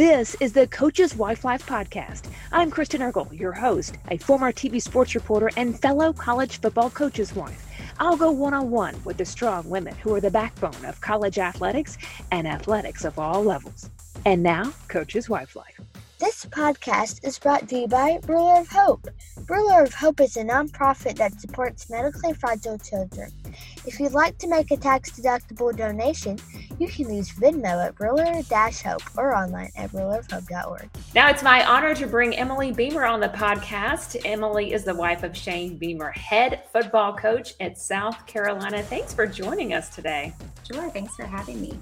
This is the Coach's Wife Life podcast. I'm Kristen Ergel, your host, a former TV sports reporter and fellow college football coach's wife. I'll go one on one with the strong women who are the backbone of college athletics and athletics of all levels. And now, Coach's Wife Life. This podcast is brought to you by Ruler of Hope. Ruler of Hope is a nonprofit that supports medically fragile children. If you'd like to make a tax deductible donation, you can use Venmo at Ruler Hope or online at rulerofhope.org. Now it's my honor to bring Emily Beamer on the podcast. Emily is the wife of Shane Beamer, head football coach at South Carolina. Thanks for joining us today. Sure, thanks for having me.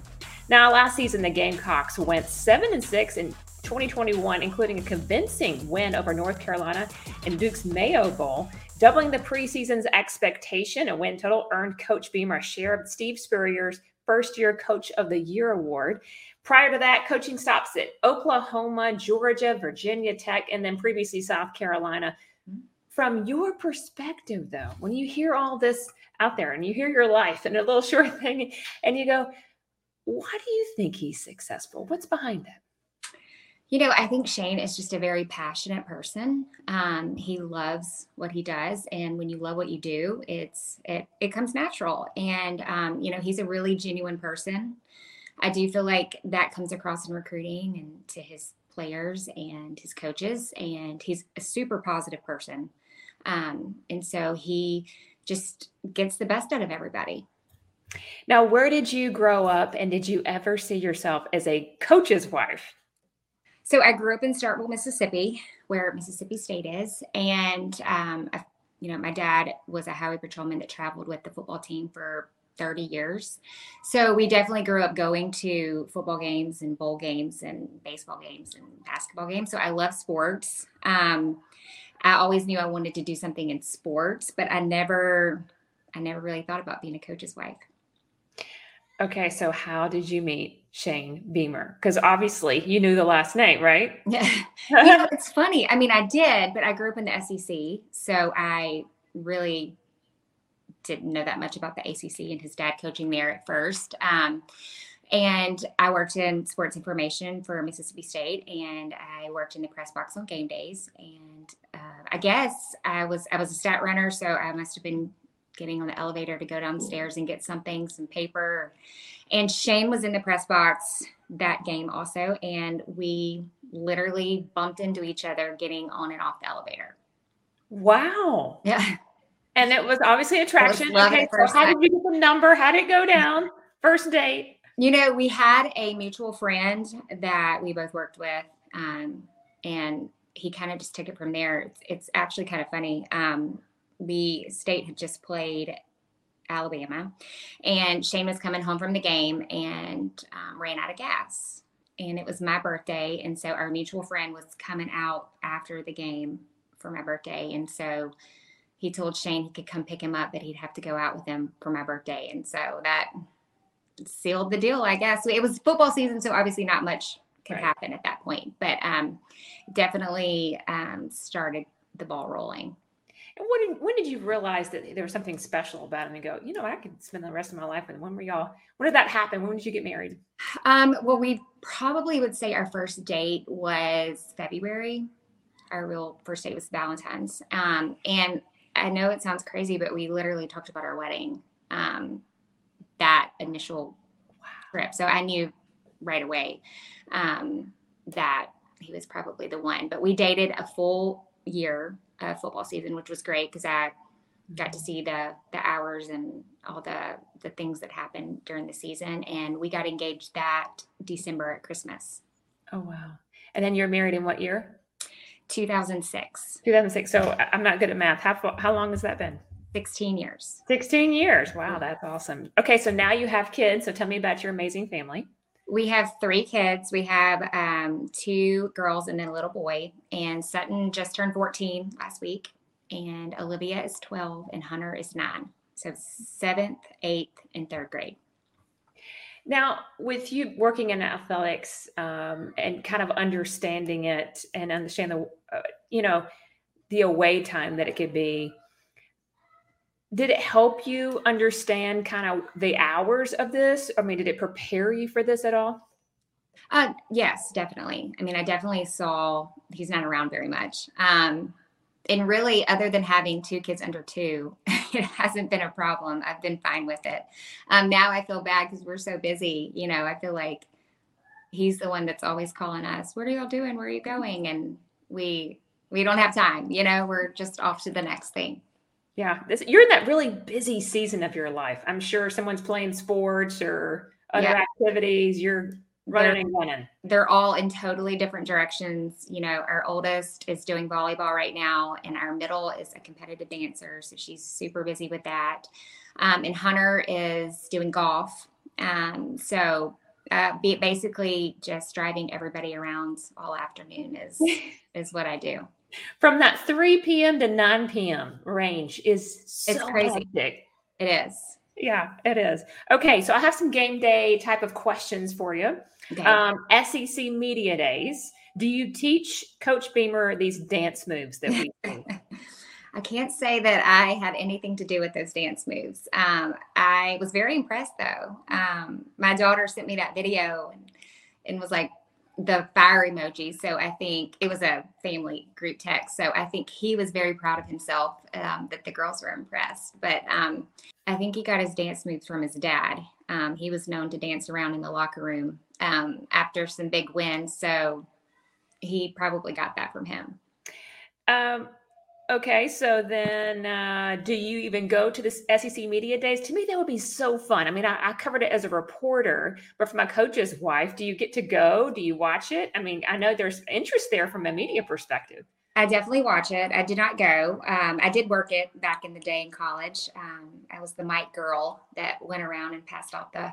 Now, last season, the Gamecocks went 7 and 6 in 2021, including a convincing win over North Carolina in Duke's Mayo Bowl, doubling the preseason's expectation. A win total earned Coach Beamer share of Steve Spurrier's first year Coach of the Year award. Prior to that, coaching stops at Oklahoma, Georgia, Virginia Tech, and then previously South Carolina. From your perspective, though, when you hear all this out there and you hear your life and a little short thing, and you go, why do you think he's successful? What's behind it? You know, I think Shane is just a very passionate person. Um, he loves what he does, and when you love what you do, it's it it comes natural. And um, you know, he's a really genuine person. I do feel like that comes across in recruiting and to his players and his coaches, and he's a super positive person. Um, and so he just gets the best out of everybody. Now, where did you grow up, and did you ever see yourself as a coach's wife? So I grew up in Starkville, Mississippi, where Mississippi State is, and um, I, you know, my dad was a highway patrolman that traveled with the football team for 30 years. So we definitely grew up going to football games and bowl games and baseball games and basketball games. So I love sports. Um, I always knew I wanted to do something in sports, but I never, I never really thought about being a coach's wife. Okay, so how did you meet Shane Beamer? Because obviously you knew the last name, right? Yeah. you know, it's funny. I mean, I did, but I grew up in the SEC, so I really didn't know that much about the ACC and his dad coaching there at first. Um, and I worked in sports information for Mississippi State, and I worked in the press box on game days. And uh, I guess I was I was a stat runner, so I must have been getting on the elevator to go downstairs and get something, some paper. And Shane was in the press box that game also. And we literally bumped into each other getting on and off the elevator. Wow. Yeah. And it was obviously attraction. Okay, so how did you get the number? How did it go down? First date. You know, we had a mutual friend that we both worked with. Um, and he kind of just took it from there. It's, it's actually kind of funny. Um, the state had just played Alabama, and Shane was coming home from the game and um, ran out of gas. And it was my birthday, and so our mutual friend was coming out after the game for my birthday, and so he told Shane he could come pick him up, but he'd have to go out with him for my birthday, and so that sealed the deal, I guess. It was football season, so obviously not much could right. happen at that point, but um, definitely um, started the ball rolling. And when did, when did you realize that there was something special about him and go, you know, I could spend the rest of my life with him? When were y'all, when did that happen? When did you get married? Um, well, we probably would say our first date was February. Our real first date was Valentine's. Um, and I know it sounds crazy, but we literally talked about our wedding um, that initial trip. So I knew right away um, that he was probably the one. But we dated a full year uh, football season, which was great because I got to mm-hmm. see the the hours and all the the things that happened during the season. And we got engaged that December at Christmas. Oh wow! And then you're married in what year? 2006. 2006. So I'm not good at math. How how long has that been? 16 years. 16 years. Wow, that's awesome. Okay, so now you have kids. So tell me about your amazing family we have three kids. We have um, two girls and a little boy. And Sutton just turned 14 last week, and Olivia is 12, and Hunter is nine. So seventh, eighth, and third grade. Now, with you working in athletics um, and kind of understanding it and understand the, uh, you know, the away time that it could be, did it help you understand kind of the hours of this? I mean, did it prepare you for this at all? Uh, yes, definitely. I mean, I definitely saw he's not around very much. Um, and really, other than having two kids under two, it hasn't been a problem. I've been fine with it. Um, now I feel bad because we're so busy. You know, I feel like he's the one that's always calling us. What are y'all doing? Where are you going? And we we don't have time. You know, we're just off to the next thing. Yeah, this, you're in that really busy season of your life. I'm sure someone's playing sports or other yeah. activities. You're running they're, and running. They're all in totally different directions. You know, our oldest is doing volleyball right now, and our middle is a competitive dancer, so she's super busy with that. Um, and Hunter is doing golf. Um, so uh, basically, just driving everybody around all afternoon is is what I do. From that 3 p.m. to 9 p.m. range is so it's crazy. Hectic. It is. Yeah, it is. Okay, so I have some game day type of questions for you. Okay. Um, SEC Media Days. Do you teach Coach Beamer these dance moves that we do? I can't say that I had anything to do with those dance moves. Um, I was very impressed though. Um, my daughter sent me that video and, and was like, the fire emoji. So I think it was a family group text. So I think he was very proud of himself um, that the girls were impressed. But um, I think he got his dance moves from his dad. Um, he was known to dance around in the locker room um, after some big wins. So he probably got that from him. Um, Okay, so then uh, do you even go to the SEC Media Days? To me, that would be so fun. I mean, I, I, covered it as a reporter, but for my coach's wife, do you get to go? Do you watch it? I mean, I know there's interest there from a media perspective. I definitely watch it. I did not go. Um, I did work it back in the day in college. Um, I was the mic girl that went around and passed out the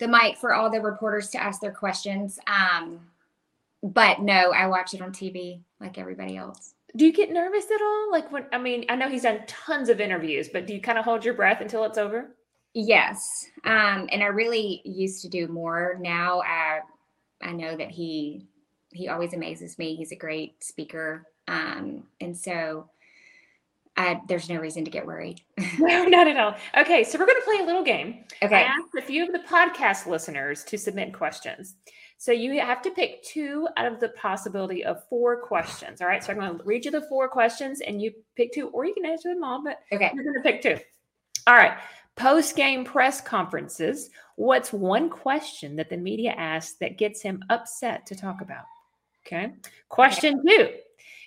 the mic for all the reporters to ask their questions. Um, but no, I watch it on TV like everybody else do you get nervous at all? Like when I mean, I know he's done tons of interviews, but do you kind of hold your breath until it's over? Yes. Um, and I really used to do more. Now I I know that he he always amazes me. He's a great speaker. Um, and so I, there's no reason to get worried. no, not at all. Okay, so we're going to play a little game. Okay. I asked a few of the podcast listeners to submit questions. So you have to pick two out of the possibility of four questions. All right. So I'm going to read you the four questions and you pick two, or you can answer them all, but okay. you're going to pick two. All right. Post game press conferences. What's one question that the media asks that gets him upset to talk about? Okay. Question okay. two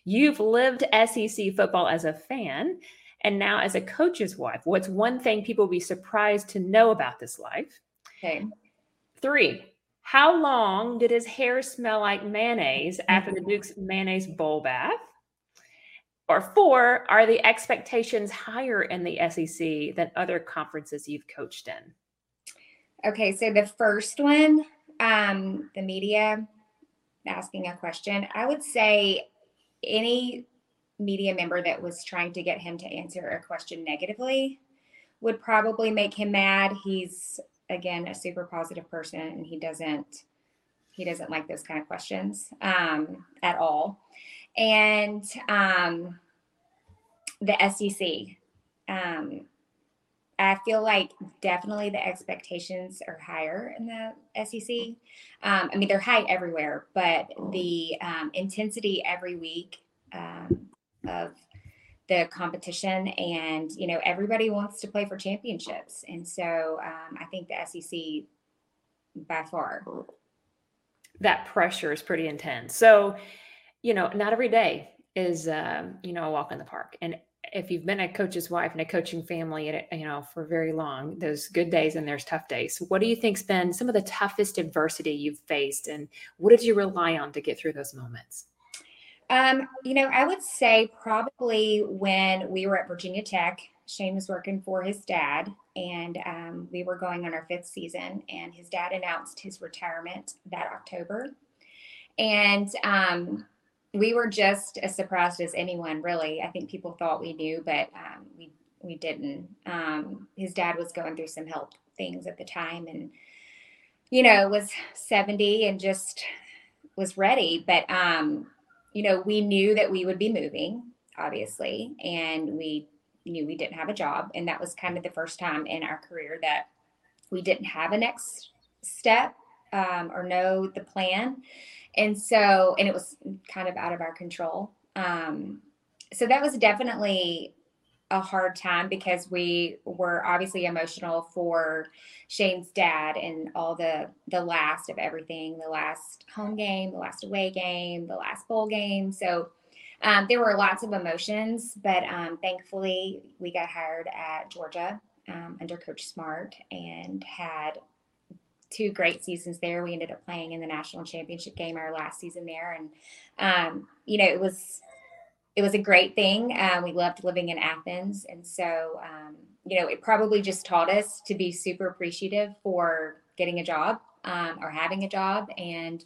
You've lived SEC football as a fan and now as a coach's wife. What's one thing people will be surprised to know about this life? Okay. Three, how long did his hair smell like mayonnaise after the Duke's mayonnaise bowl bath? Or four, are the expectations higher in the SEC than other conferences you've coached in? Okay, so the first one, um, the media asking a question, I would say any media member that was trying to get him to answer a question negatively would probably make him mad. He's again a super positive person and he doesn't he doesn't like those kind of questions um, at all. And um, the sec um, i feel like definitely the expectations are higher in the sec um, i mean they're high everywhere but the um, intensity every week um, of the competition and you know everybody wants to play for championships. And so um, i think the sec by far. That pressure is pretty intense. So you know not every day is um, you know a walk in the park. And if you've been a coach's wife and a coaching family at you know for very long there's good days and there's tough days. What do you think's been some of the toughest adversity you've faced? And what did you rely on to get through those moments um, you know, I would say probably when we were at Virginia Tech, Shane was working for his dad, and um, we were going on our fifth season, and his dad announced his retirement that October. And um, we were just as surprised as anyone, really. I think people thought we knew, but um, we we didn't. Um, his dad was going through some health things at the time, and you know was seventy and just was ready. But um, you know, we knew that we would be moving, obviously, and we knew we didn't have a job. And that was kind of the first time in our career that we didn't have a next step. um, or know the plan. And so, and it was kind of out of our control. Um, so that was definitely a hard time because we were obviously emotional for Shane's dad and all the the last of everything, the last home game, the last away game, the last bowl game. So um, there were lots of emotions, but um, thankfully we got hired at Georgia um, under Coach Smart and had two great seasons there. We ended up playing in the national championship game our last season there, and um, you know it was it was a great thing. Um, we loved living in Athens, and so um, you know it probably just taught us to be super appreciative for getting a job um, or having a job, and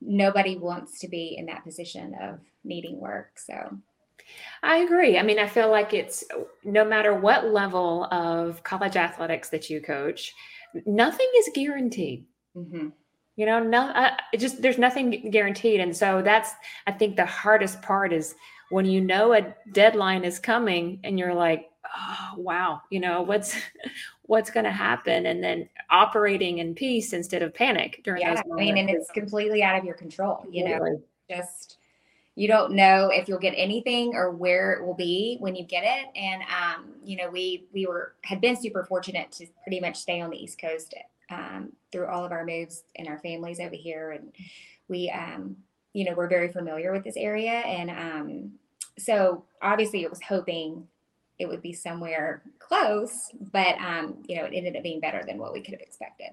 nobody wants to be in that position of needing work. So. I agree. I mean, I feel like it's no matter what level of college athletics that you coach, nothing is guaranteed. Mm-hmm. You know, no, uh, just there's nothing guaranteed, and so that's I think the hardest part is when you know a deadline is coming and you're like, oh wow, you know what's what's going to happen, and then operating in peace instead of panic during yeah, those moments. I mean, and it's completely out of your control. You know, just you don't know if you'll get anything or where it will be when you get it and um, you know we we were had been super fortunate to pretty much stay on the east coast um, through all of our moves and our families over here and we um, you know we're very familiar with this area and um, so obviously it was hoping it would be somewhere close but um, you know it ended up being better than what we could have expected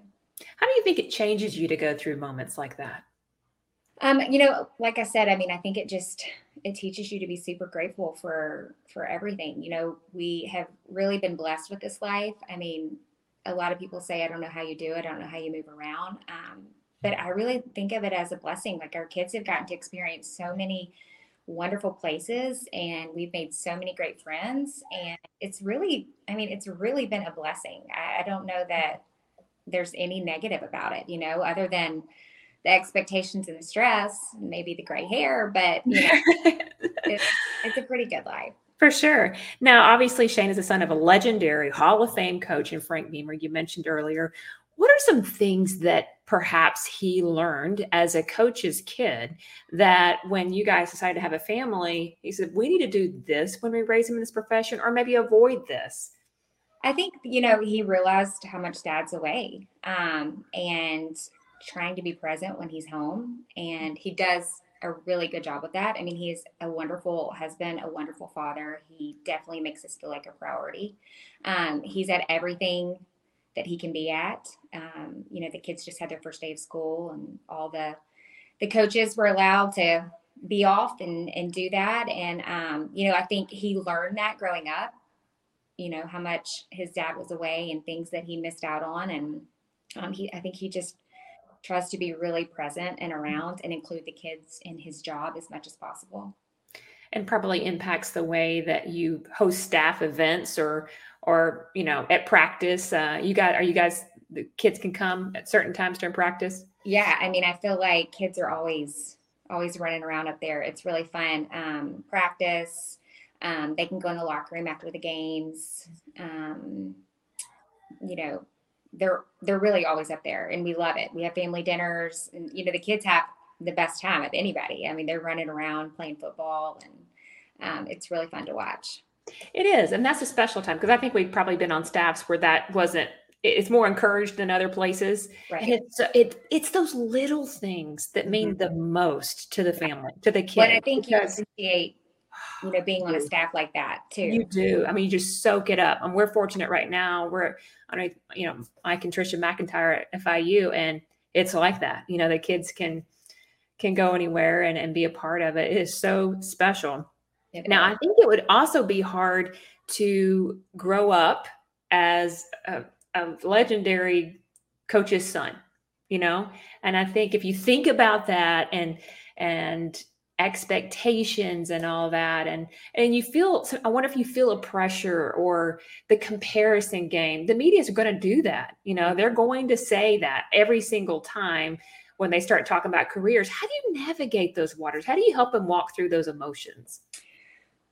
how do you think it changes you to go through moments like that um, you know, like I said, I mean, I think it just it teaches you to be super grateful for for everything. You know, we have really been blessed with this life. I mean, a lot of people say, I don't know how you do it, I don't know how you move around. Um, but I really think of it as a blessing. Like our kids have gotten to experience so many wonderful places and we've made so many great friends. And it's really, I mean, it's really been a blessing. I, I don't know that there's any negative about it, you know, other than the expectations and the stress, maybe the gray hair, but you know, it's, it's a pretty good life. For sure. Now, obviously, Shane is the son of a legendary Hall of Fame coach in Frank Beamer, you mentioned earlier. What are some things that perhaps he learned as a coach's kid that when you guys decided to have a family, he said, we need to do this when we raise him in this profession, or maybe avoid this? I think, you know, he realized how much dad's away. Um, and trying to be present when he's home. And he does a really good job with that. I mean, he's a wonderful husband, a wonderful father. He definitely makes us feel like a priority. Um, he's at everything that he can be at. Um, you know, the kids just had their first day of school, and all the the coaches were allowed to be off and and do that. And um, you know, I think he learned that growing up. You know how much his dad was away and things that he missed out on, and um, he I think he just tries to be really present and around and include the kids in his job as much as possible and probably impacts the way that you host staff events or or you know at practice uh, you got are you guys the kids can come at certain times during practice? Yeah i mean i feel like kids are always always running around up there. It's really fun um, practice. Um, they can go in the locker room after the games. Um, you know they're they're really always up there and we love it. We have family dinners and you know the kids have the best time of anybody. I mean they're running around playing football and um, it's really fun to watch it is and that's a special time because i think we've probably been on staffs where that wasn't it's more encouraged than other places right and it's it it's those little things that mean mm-hmm. the most to the family to the kids but i think because, you appreciate you know, being on a staff like that too. You do. I mean, you just soak it up. And we're fortunate right now. We're on you know, Mike and Trisha MacIntyre at FIU, and it's like that. You know, the kids can can go anywhere and, and be a part of it. It is so special. It now, is. I think it would also be hard to grow up as a, a legendary coach's son, you know? And I think if you think about that and and expectations and all that and and you feel i wonder if you feel a pressure or the comparison game the media is going to do that you know they're going to say that every single time when they start talking about careers how do you navigate those waters how do you help them walk through those emotions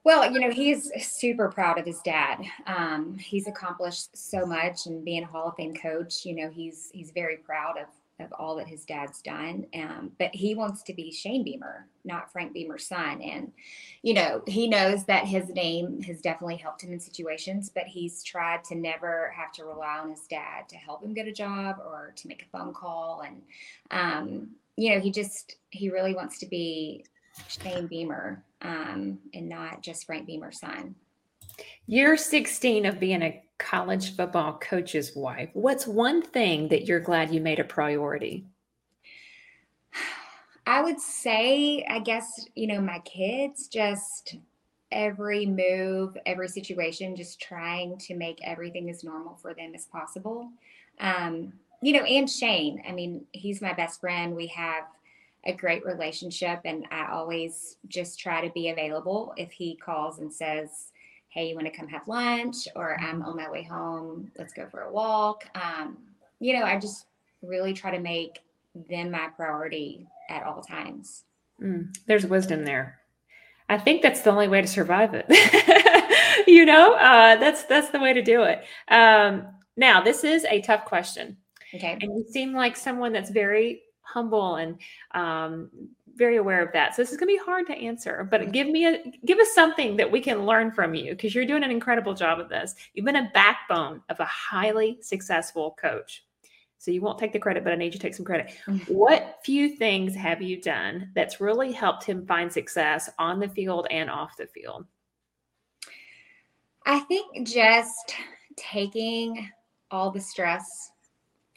well, you know, he's super proud of his dad. Um, he's accomplished so much and being a Hall of Fame coach, you know, he's he's very proud of of all that his dad's done. Um, but he wants to be Shane Beamer, not Frank Beamer's son. And, you know, he knows that his name has definitely helped him in situations, but he's tried to never have to rely on his dad to help him get a job or to make a phone call. And, um, you know, he just, he really wants to be Shane Beamer um, and not just Frank Beamer's son. You're 16 of being a college football coach's wife. What's one thing that you're glad you made a priority? I would say, I guess, you know, my kids just every move, every situation, just trying to make everything as normal for them as possible. Um, you know, and Shane, I mean, he's my best friend. We have a great relationship, and I always just try to be available if he calls and says, hey, you want to come have lunch? Or I'm on my way home. Let's go for a walk. Um, you know, I just really try to make them my priority at all times. Mm, there's wisdom there. I think that's the only way to survive it. you know, uh, that's that's the way to do it. Um, now, this is a tough question. Okay. And you seem like someone that's very humble and um, very aware of that. So this is going to be hard to answer, but give me a give us something that we can learn from you because you're doing an incredible job of this. You've been a backbone of a highly successful coach. So you won't take the credit, but I need you to take some credit. Mm-hmm. What few things have you done that's really helped him find success on the field and off the field? I think just taking all the stress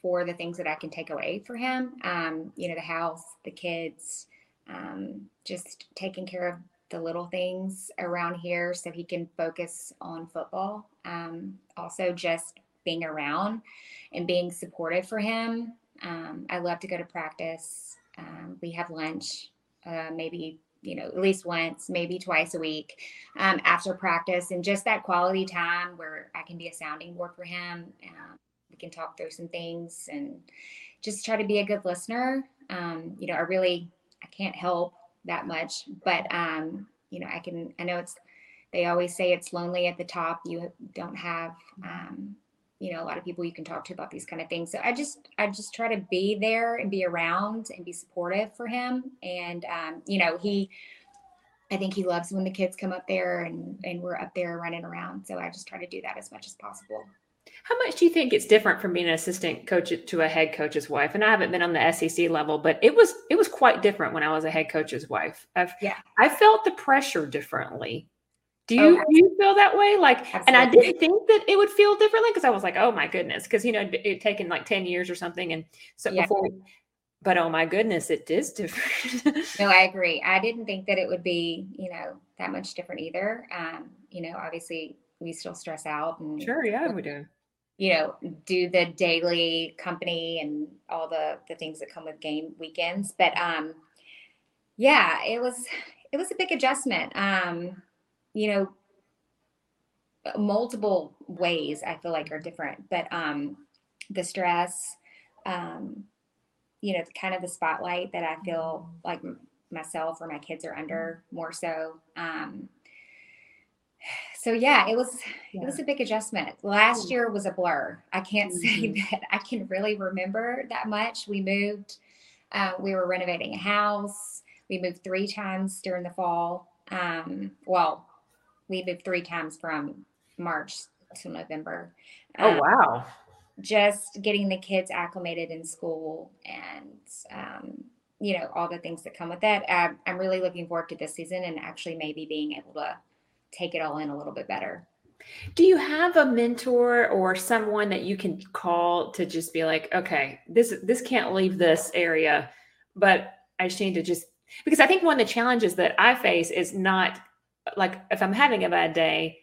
for the things that I can take away for him. Um, you know, the house, the kids, um, just taking care of the little things around here so he can focus on football. Um, also, just being around and being supportive for him. Um, I love to go to practice. Um, we have lunch, uh, maybe you know at least once, maybe twice a week um, after practice, and just that quality time where I can be a sounding board for him. Can talk through some things and just try to be a good listener. Um, you know, I really I can't help that much, but um, you know, I can. I know it's. They always say it's lonely at the top. You don't have, um, you know, a lot of people you can talk to about these kind of things. So I just, I just try to be there and be around and be supportive for him. And um, you know, he. I think he loves when the kids come up there and and we're up there running around. So I just try to do that as much as possible. How much do you think it's different from being an assistant coach to a head coach's wife? And I haven't been on the SEC level, but it was it was quite different when I was a head coach's wife. I've, yeah, I felt the pressure differently. Do you oh, do you feel that way? Like, absolutely. and I didn't think that it would feel differently because I was like, oh my goodness, because you know it had taken like ten years or something, and so yeah. before. But oh my goodness, it is different. no, I agree. I didn't think that it would be, you know, that much different either. Um, you know, obviously we still stress out and sure, yeah, we do you know do the daily company and all the the things that come with game weekends but um yeah it was it was a big adjustment um you know multiple ways i feel like are different but um the stress um you know kind of the spotlight that i feel like myself or my kids are under more so um so yeah, it was yeah. it was a big adjustment. Last year was a blur. I can't mm-hmm. say that I can really remember that much. We moved, uh, we were renovating a house. We moved three times during the fall. Um, well, we moved three times from March to November. Oh um, wow! Just getting the kids acclimated in school and um, you know all the things that come with that. Uh, I'm really looking forward to this season and actually maybe being able to take it all in a little bit better. Do you have a mentor or someone that you can call to just be like, okay, this this can't leave this area, but I just need to just because I think one of the challenges that I face is not like if I'm having a bad day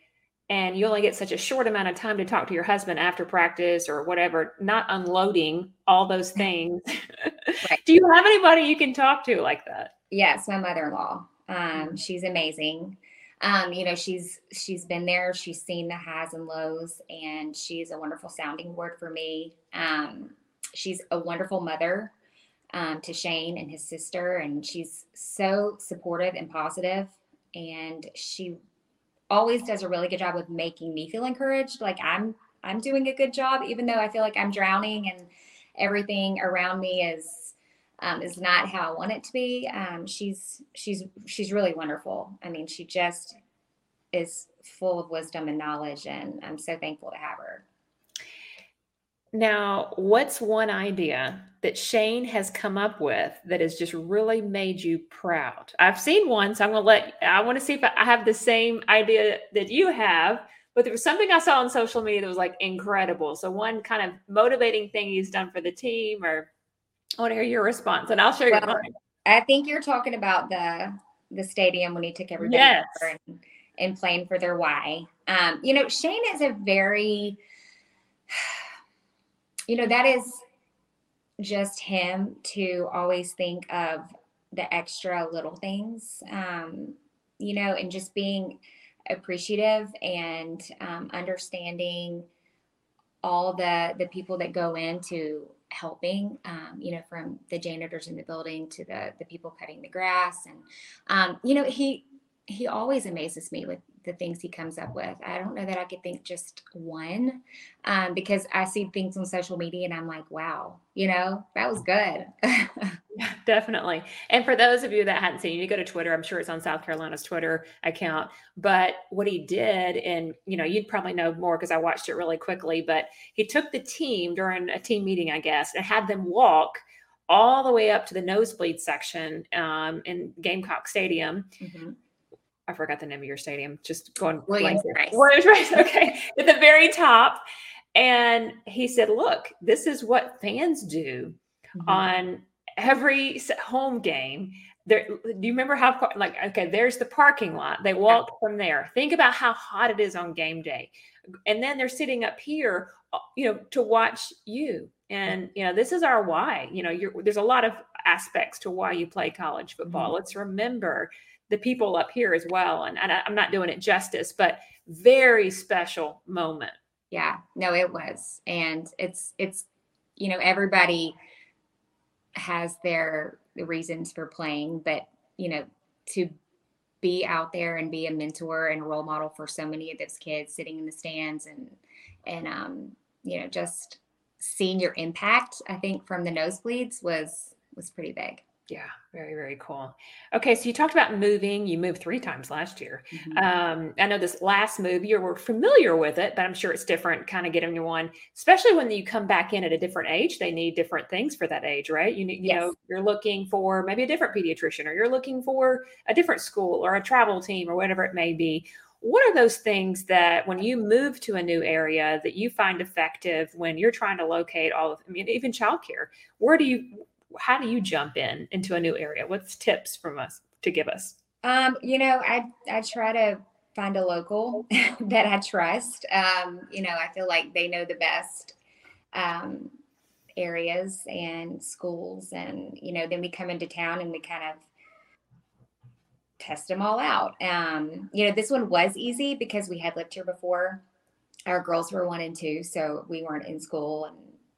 and you only get such a short amount of time to talk to your husband after practice or whatever, not unloading all those things. right. Do you have anybody you can talk to like that? Yes, my mother-in-law. Um, mm-hmm. she's amazing um, you know, she's she's been there, she's seen the highs and lows, and she's a wonderful sounding board for me. Um, she's a wonderful mother um, to Shane and his sister, and she's so supportive and positive, and she always does a really good job of making me feel encouraged. Like I'm I'm doing a good job, even though I feel like I'm drowning and everything around me is um, is not how I want it to be. Um, she's she's she's really wonderful. I mean, she just is full of wisdom and knowledge, and I'm so thankful to have her. Now, what's one idea that Shane has come up with that has just really made you proud? I've seen one, so I'm going to let I want to see if I have the same idea that you have. But there was something I saw on social media that was like incredible. So one kind of motivating thing he's done for the team, or I want to hear your response, and I'll share well, your mine. I think you're talking about the the stadium when he took everybody yes. and, and playing for their why. Um, you know, Shane is a very you know, that is just him to always think of the extra little things, um, you know, and just being appreciative and um, understanding all the the people that go into helping um, you know from the janitors in the building to the the people cutting the grass. And um, you know he he always amazes me with the things he comes up with. I don't know that I could think just one um, because I see things on social media and I'm like, wow, you know, that was good. definitely. And for those of you that hadn't seen, you go to Twitter. I'm sure it's on South Carolina's Twitter account. But what he did, and you know, you'd probably know more because I watched it really quickly. But he took the team during a team meeting, I guess, and had them walk all the way up to the nosebleed section um, in Gamecock Stadium. Mm-hmm I forgot the name of your stadium. Just going Williams Brice. Williams. Okay, at the very top, and he said, "Look, this is what fans do mm-hmm. on every home game." There, do you remember how like okay? There's the parking lot. They walk yeah. from there. Think about how hot it is on game day, and then they're sitting up here, uh, you know, to watch you. And you know, this is our why. You know, there's a lot of aspects to why you play college football. Mm-hmm. Let's remember the people up here as well. And, and I, I'm not doing it justice, but very special moment. Yeah, no, it was. And it's, it's, you know, everybody has their reasons for playing, but, you know, to be out there and be a mentor and role model for so many of those kids sitting in the stands and, and, um, you know, just seeing your impact, I think from the nosebleeds was, was pretty big. Yeah, very, very cool. Okay, so you talked about moving. You moved three times last year. Mm-hmm. Um, I know this last move, you were familiar with it, but I'm sure it's different kind of getting you one, especially when you come back in at a different age. They need different things for that age, right? You, you yes. know, you're looking for maybe a different pediatrician or you're looking for a different school or a travel team or whatever it may be. What are those things that when you move to a new area that you find effective when you're trying to locate all of, I mean, even childcare? Where do you, how do you jump in into a new area? What's tips from us to give us? Um, you know, I I try to find a local that I trust. Um, you know, I feel like they know the best um, areas and schools, and you know, then we come into town and we kind of test them all out. Um, you know, this one was easy because we had lived here before. Our girls were one and two, so we weren't in school and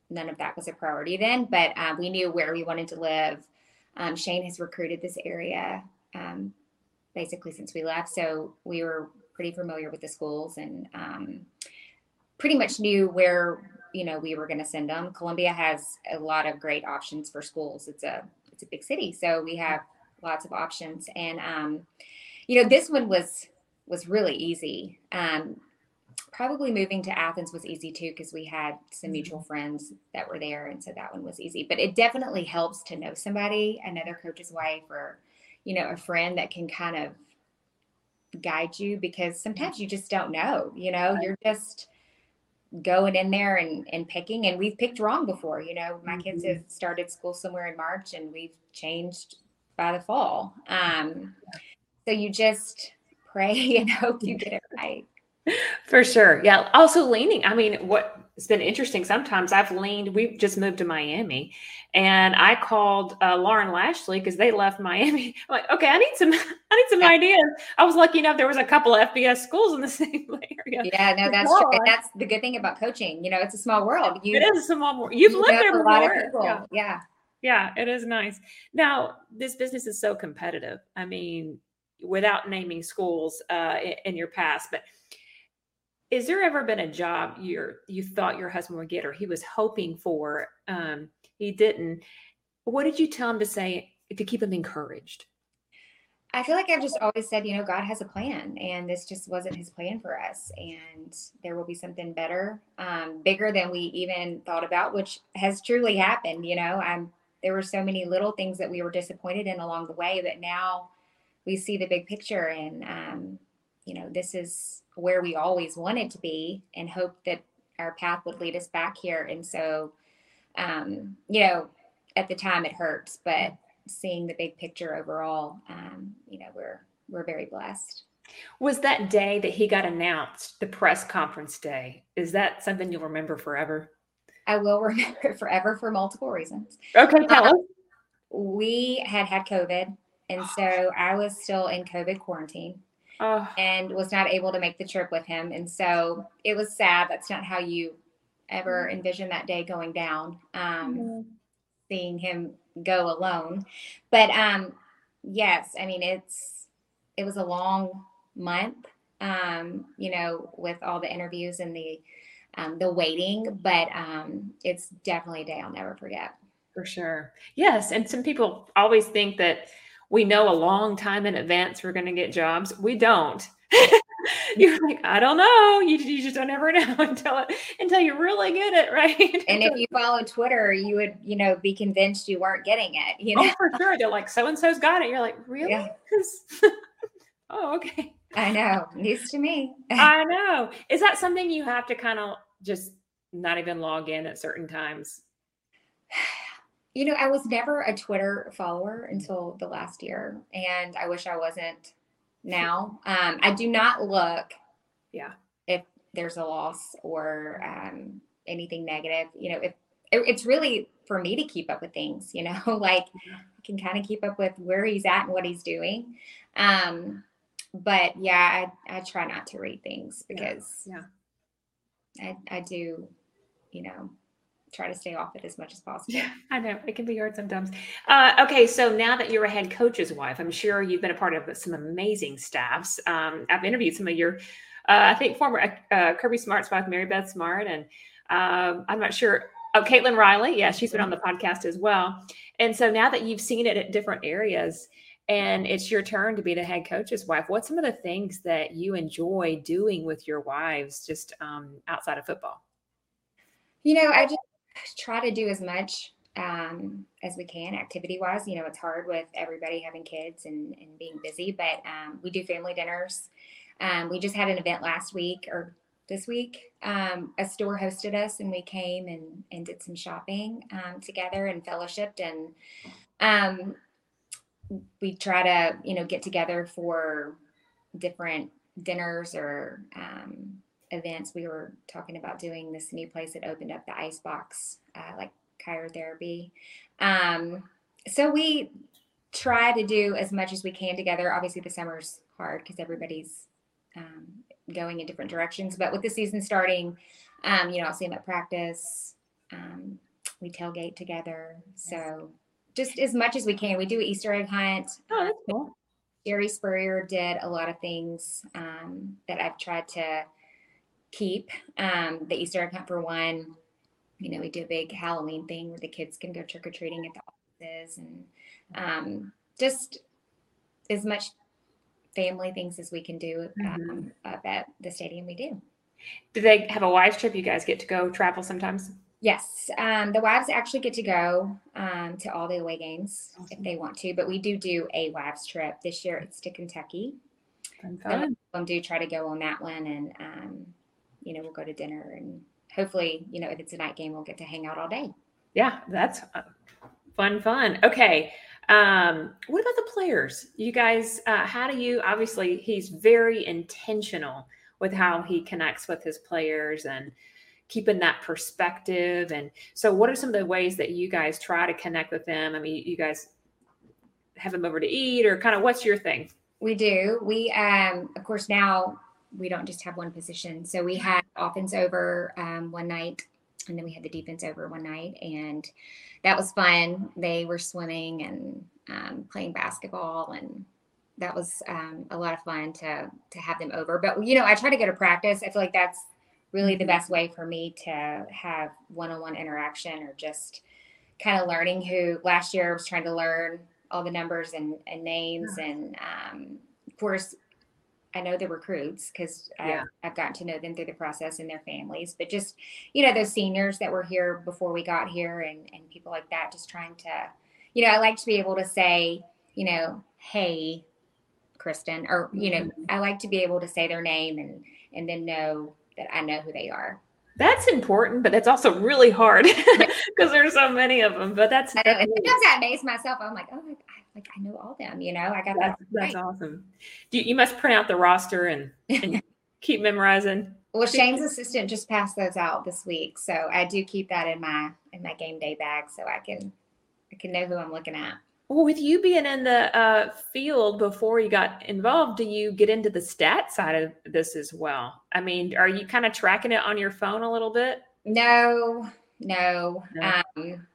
none of that was a priority then, but um, we knew where we wanted to live. Um, Shane has recruited this area um, basically since we left, so we were pretty familiar with the schools and um, pretty much knew where you know we were going to send them. Columbia has a lot of great options for schools. It's a it's a big city, so we have lots of options. And um, you know, this one was was really easy. Um, probably moving to Athens was easy too because we had some mm-hmm. mutual friends that were there, and so that one was easy. But it definitely helps to know somebody, another coach's wife, or you know, a friend that can kind of guide you because sometimes you just don't know. You know, you're just going in there and, and picking and we've picked wrong before you know my kids mm-hmm. have started school somewhere in march and we've changed by the fall um, so you just pray and hope you get it right for sure. Yeah. Also leaning. I mean, what it's been interesting. Sometimes I've leaned, we just moved to Miami and I called uh, Lauren Lashlee because they left Miami. I'm like, okay, I need some, I need some ideas. I was lucky enough. There was a couple of FBS schools in the same area. Yeah, no, that's true. And that's the good thing about coaching. You know, it's a small world. You, it is a small world. You've you lived there a lot of people. Yeah. yeah. Yeah, it is nice. Now, this business is so competitive. I mean, without naming schools uh, in, in your past, but is there ever been a job you you thought your husband would get or he was hoping for um, he didn't what did you tell him to say to keep him encouraged I feel like I've just always said, you know, God has a plan, and this just wasn't His plan for us, and there will be something better, um, bigger than we even thought about, which has truly happened. You know, I'm there were so many little things that we were disappointed in along the way, but now we see the big picture, and um, you know, this is where we always wanted to be, and hope that our path would lead us back here. And so, um, you know, at the time it hurts, but seeing the big picture overall, um, you know, we're we're very blessed. Was that day that he got announced, the press conference day? Is that something you'll remember forever? I will remember it forever for multiple reasons. Okay, tell um, us. We had had COVID, and so I was still in COVID quarantine. Oh. And was not able to make the trip with him. And so it was sad. That's not how you ever mm-hmm. envision that day going down. Um, mm-hmm. Seeing him go alone. But um, yes, I mean it's it was a long month, um, you know, with all the interviews and the um, the waiting, but um, it's definitely a day I'll never forget. For sure. Yes, and some people always think that we know a long time in advance we're going to get jobs. We don't. Mm-hmm. you're like, I don't know. You, you just don't ever know until it, until you really get it, right? And if you follow Twitter, you would, you know, be convinced you weren't getting it. You oh, know, oh, for sure. They're like, so and so's got it. You're like, really? Yeah. oh, okay. I know. News to me. I know. Is that something you have to kind of just not even log in at certain times? You know, I was never a Twitter follower until the last year, and I wish I wasn't now. Um, I do not look, yeah, if there's a loss or um, anything negative. You know, if it, it's really for me to keep up with things. You know, like I can kind of keep up with where he's at and what he's doing. Um, but yeah, I I try not to read things because yeah, yeah. I I do, you know, try to stay off it as much as possible. Yeah, I know it can be hard sometimes. Uh, okay, so now that you're a head coach's wife, I'm sure you've been a part of some amazing staffs. Um, I've interviewed some of your, uh, I think former uh, Kirby Smart's wife, Mary Beth Smart, and um, I'm not sure. Oh, Caitlin Riley, yeah, she's been on the podcast as well. And so now that you've seen it at different areas, and it's your turn to be the head coach's wife. What's some of the things that you enjoy doing with your wives, just um, outside of football? You know, I just try to do as much um, as we can activity wise. You know, it's hard with everybody having kids and, and being busy, but um, we do family dinners. Um, we just had an event last week or this week. Um, a store hosted us and we came and, and did some shopping um, together and fellowshipped. And um, we try to, you know, get together for different dinners or events, we were talking about doing this new place that opened up the ice box, uh, like cryotherapy. Um, so we try to do as much as we can together. Obviously, the summer's hard because everybody's um, going in different directions. But with the season starting, um, you know, I'll see them at practice. Um, we tailgate together. So just as much as we can. We do Easter egg hunt. Oh, that's cool. Jerri Spurrier did a lot of things um, that I've tried to keep. Um, the Easter egg hunt for one, you know, we do a big Halloween thing where the kids can go trick or treating at the offices and um, just as much family things as we can do um, mm-hmm. up at the stadium. We do. Do they have a wives trip? You guys get to go travel sometimes? Yes, um, the wives actually get to go um, to all the away games awesome. if they want to, but we do do a wives trip this year. It's to Kentucky. Fun, fun. Some do try to go on that one, and um, you know, we'll go to dinner and hopefully, you know, if it's a night game, we'll get to hang out all day. Yeah, that's uh, fun, fun. Okay. Um, what about the players? You guys, uh, how do you obviously he's very intentional with how he connects with his players and keeping that perspective. And so, what are some of the ways that you guys try to connect with them? I mean, you guys have them over to eat, or kind of what's your thing? We do. We, um, of course, now we don't just have one position. So we had offense over um, one night, and then we had the defense over one night, and that was fun. They were swimming and um, playing basketball, and that was um, a lot of fun to to have them over. But you know, I try to go to practice. I feel like that's really the mm-hmm. best way for me to have one-on-one interaction or just kind of learning who last year I was trying to learn all the numbers and, and names and um, of course I know the recruits because yeah. I've, I've gotten to know them through the process and their families, but just, you know, those seniors that were here before we got here and, and people like that, just trying to, you know, I like to be able to say, you know, hey, Kristen, or, you know, mm-hmm. I like to be able to say their name and, and then know that I know who they are. That's important, but that's also really hard because there's so many of them. But that's, know, sometimes I amaze myself. I'm like, oh, like I know all them. You know, I got that. That's, awesome. You, you must print out the roster and, and keep memorizing. Well, Shane's assistant just passed those out this week, so I do keep that in my in my game day bag so I can I can know who I'm looking at. Well, with you being in the uh, field before you got involved, do you get into the stat side of this as well? I mean, are you kind of tracking it on your phone a little bit? No, no. no. Um,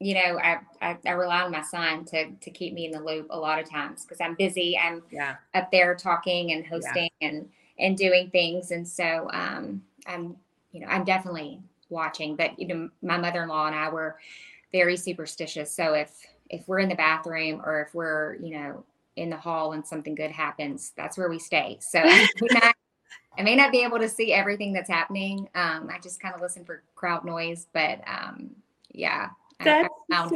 you know, I, I, I rely on my son to to keep me in the loop a lot of times because I'm busy. I'm yeah. up there talking and hosting yeah. and and doing things, and so um, I'm you know I'm definitely watching. But you know, my mother in law and I were very superstitious, so if if we're in the bathroom or if we're, you know, in the hall and something good happens, that's where we stay. So not, I may not be able to see everything that's happening. Um, I just kind of listen for crowd noise, but um, yeah, that's I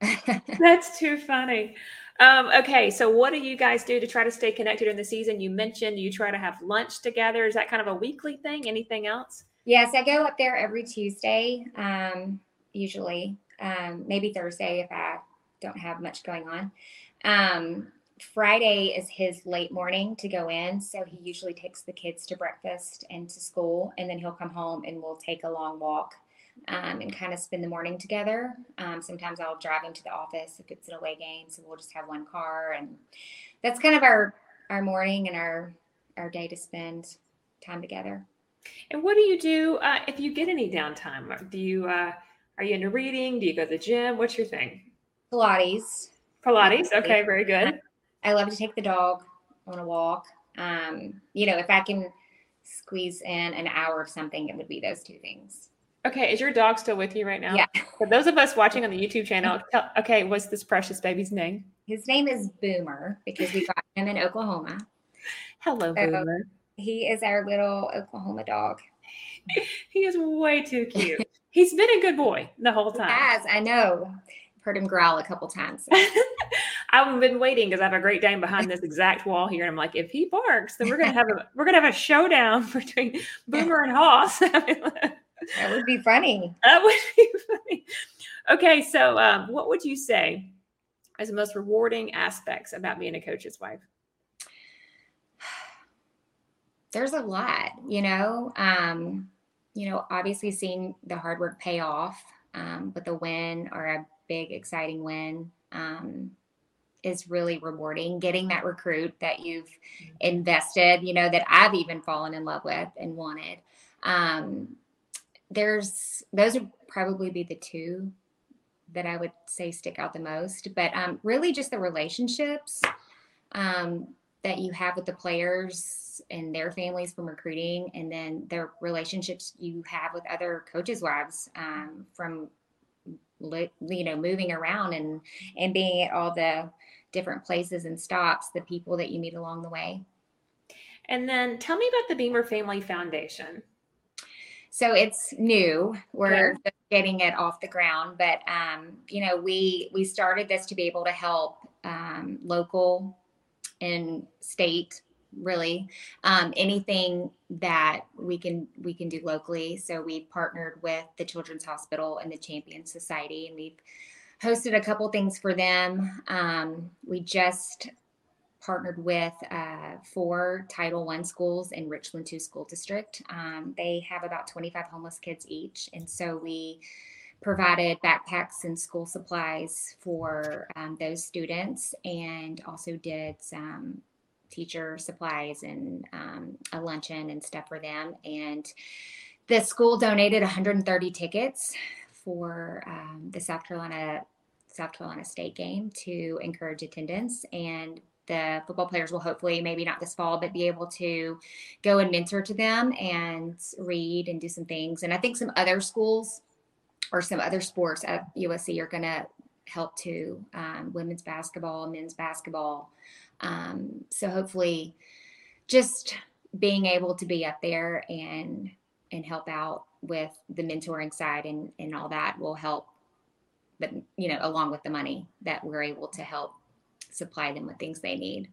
that's too funny. Um, okay, so what do you guys do to try to stay connected in the season? You mentioned you try to have lunch together. Is that kind of a weekly thing? Anything else? Yes, I go up there every Tuesday, um, usually um, maybe Thursday if I don't have much going on. Um, Friday is his late morning to go in. So he usually takes the kids to breakfast and to school, and then he'll come home and we'll take a long walk um, and kind of spend the morning together. Um, sometimes I'll drive him to the office if it's an away game. So we'll just have one car. And that's kind of our, our morning and our, our day to spend time together. And what do you do uh, if you get any downtime? Do you, uh, are you into reading? Do you go to the gym? What's your thing? Pilates. Pilates. Okay, very good. I love to take the dog on a walk. Um, you know, if I can squeeze in an hour of something, it would be those two things. Okay, is your dog still with you right now? Yeah. For those of us watching on the YouTube channel, tell, okay, what's this precious baby's name? His name is Boomer because we got him in Oklahoma. Hello, so Boomer. He is our little Oklahoma dog. he is way too cute. He's been a good boy the whole time. As I know. Heard him growl a couple times. I've been waiting because I have a Great Dane behind this exact wall here, and I'm like, if he barks, then we're gonna have a we're gonna have a showdown between Boomer and Hoss. That would be funny. That would be funny. Okay, so um, what would you say as the most rewarding aspects about being a coach's wife? There's a lot, you know. Um, you know, obviously seeing the hard work pay off, um, but the win or a big, exciting win um, is really rewarding. Getting that recruit that you've mm-hmm. invested, you know, that I've even fallen in love with and wanted. Um, there's those would probably be the two that I would say stick out the most, but um, really just the relationships um, that you have with the players and their families from recruiting, and then the relationships you have with other coaches' wives um, from you know moving around and and being at all the different places and stops, the people that you meet along the way. And then tell me about the Beamer Family Foundation. So it's new. We're okay. getting it off the ground, but um, you know, we we started this to be able to help um, local and state really um, anything that we can we can do locally so we partnered with the children's hospital and the champion society and we've hosted a couple things for them um, we just partnered with uh, four title one schools in richland 2 school district um, they have about 25 homeless kids each and so we provided backpacks and school supplies for um, those students and also did some teacher supplies and um, a luncheon and stuff for them. And the school donated 130 tickets for um, the South Carolina South Carolina State game to encourage attendance. And the football players will hopefully, maybe not this fall, but be able to go and mentor to them and read and do some things. And I think some other schools or some other sports at USC are going to help too um, women's basketball, men's basketball. Um, so hopefully, just being able to be up there and and help out with the mentoring side and and all that will help but you know along with the money that we're able to help supply them with things they need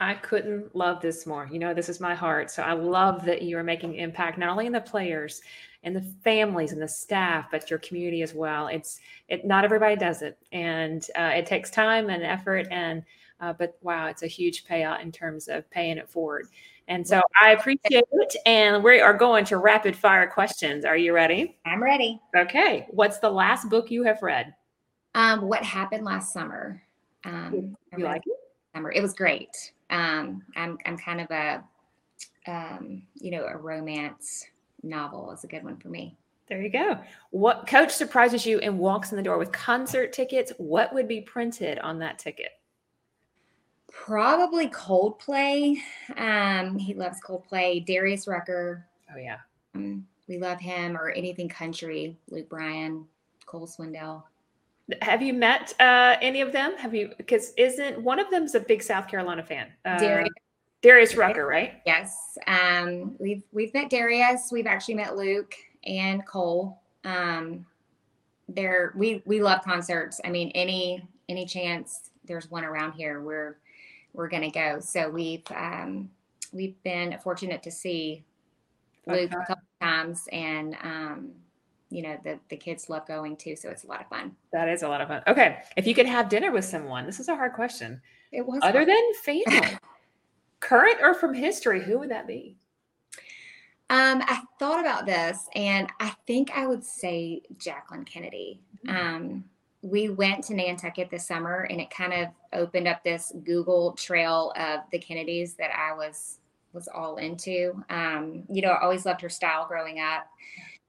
I couldn't love this more. You know, this is my heart. So I love that you are making impact not only in the players and the families and the staff, but your community as well. It's it not everybody does it, and uh, it takes time and effort. And uh, but wow, it's a huge payout in terms of paying it forward. And so I appreciate it. And we are going to rapid fire questions. Are you ready? I'm ready. Okay. What's the last book you have read? Um, what happened last summer? Um, you like it? Summer. It was great. Um, I'm I'm kind of a um, you know a romance novel is a good one for me. There you go. What coach surprises you and walks in the door with concert tickets? What would be printed on that ticket? Probably Coldplay. Um, he loves Coldplay. Darius Rucker. Oh yeah. Um, we love him or anything country. Luke Bryan, Cole Swindell. Have you met uh, any of them? Have you? Because isn't one of them's a big South Carolina fan? Uh, Darius. Darius Rucker, right? Yes. Um, we've we've met Darius. We've actually met Luke and Cole. Um, they're we we love concerts. I mean, any any chance there's one around here, we're we're gonna go. So we've um, we've been fortunate to see Luke okay. a couple times, and um, you know the the kids love going too. So it's a lot of fun. That is a lot of fun. Okay, if you could have dinner with someone, this is a hard question. It was other hard. than family, current or from history, who would that be? Um, I thought about this, and I think I would say Jacqueline Kennedy. Mm-hmm. Um, we went to Nantucket this summer and it kind of opened up this Google trail of the Kennedys that I was was all into. Um, you know, I always loved her style growing up.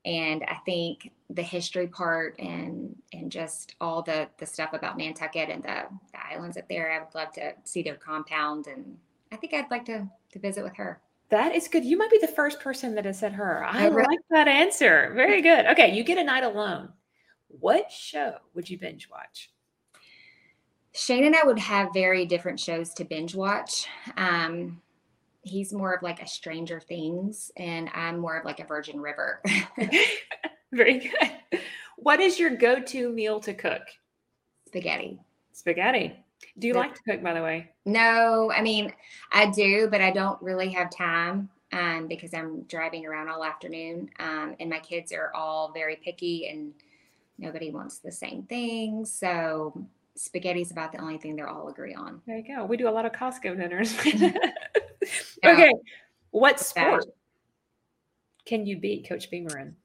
And I think the history part and and just all the the stuff about Nantucket and the, the islands up there, I would love to see their compound and I think I'd like to to visit with her. That is good. You might be the first person that has said her. I oh, really? like that answer. Very good. Okay, you get a night alone what show would you binge watch? Shane and I would have very different shows to binge watch. Um, he's more of like a Stranger Things, and I'm more of like a Virgin River. very good. What is your go-to meal to cook? Spaghetti. Spaghetti. Do you like to cook, by the way? No, I mean I do, but I don't really have time um, because I'm driving around all afternoon, um, and my kids are all very picky and Nobody wants the same thing. So spaghetti's about the only thing they'll all agree on. There you go. We do a lot of Costco dinners. okay. What sport can you beat Coach Beamer in?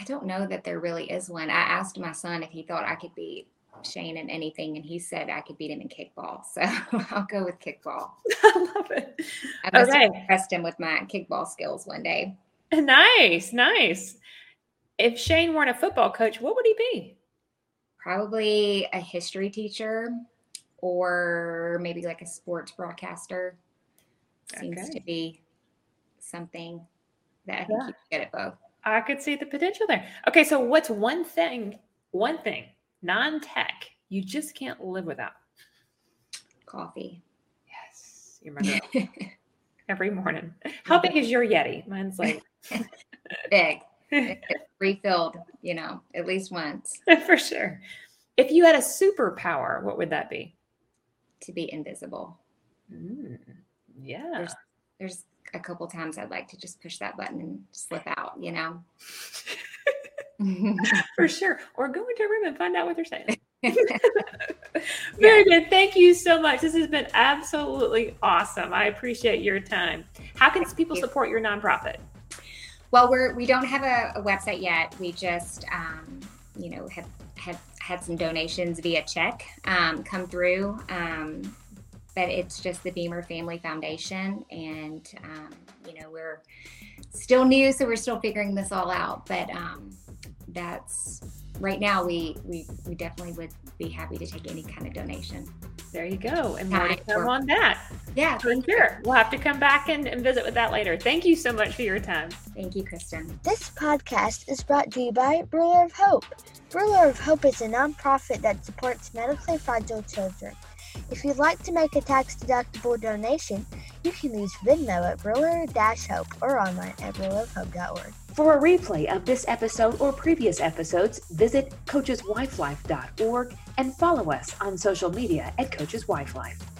I don't know that there really is one. I asked my son if he thought I could beat Shane in anything, and he said I could beat him in kickball. So I'll go with kickball. I love it. I must okay. impressed him with my kickball skills one day. Nice, nice if Shane weren't a football coach, what would he be? Probably a history teacher or maybe like a sports broadcaster. Seems okay. to be something that I think yeah. you get at both. I could see the potential there. Okay, so what's one thing, one thing, non tech, you just can't live without? Coffee. Yes, you remember every morning. How big is your Yeti? Mine's like big. refilled, you know, at least once. For sure. If you had a superpower, what would that be? To be invisible. Mm, yeah. There's, there's a couple times I'd like to just push that button and slip out, you know? For sure. Or go into a room and find out what they're saying. Very good. Thank you so much. This has been absolutely awesome. I appreciate your time. How can people support your nonprofit? Well, we're we don't have a, a website yet. We just um, you know have have had some donations via check um, come through. Um, but it's just the Beamer Family Foundation, and um, you know we're still new, so we're still figuring this all out. But um, that's right now, we, we we definitely would be happy to take any kind of donation. There you go. And more to come on that. Yeah. For sure. We'll have to come back and, and visit with that later. Thank you so much for your time. Thank you, Kristen. This podcast is brought to you by Ruler of Hope. Ruler of Hope is a nonprofit that supports medically fragile children. If you'd like to make a tax deductible donation, you can use Venmo at Ruler Hope or online at rulerofhope.org. For a replay of this episode or previous episodes, visit coacheswifelife.org and follow us on social media at Coaches Wife Life.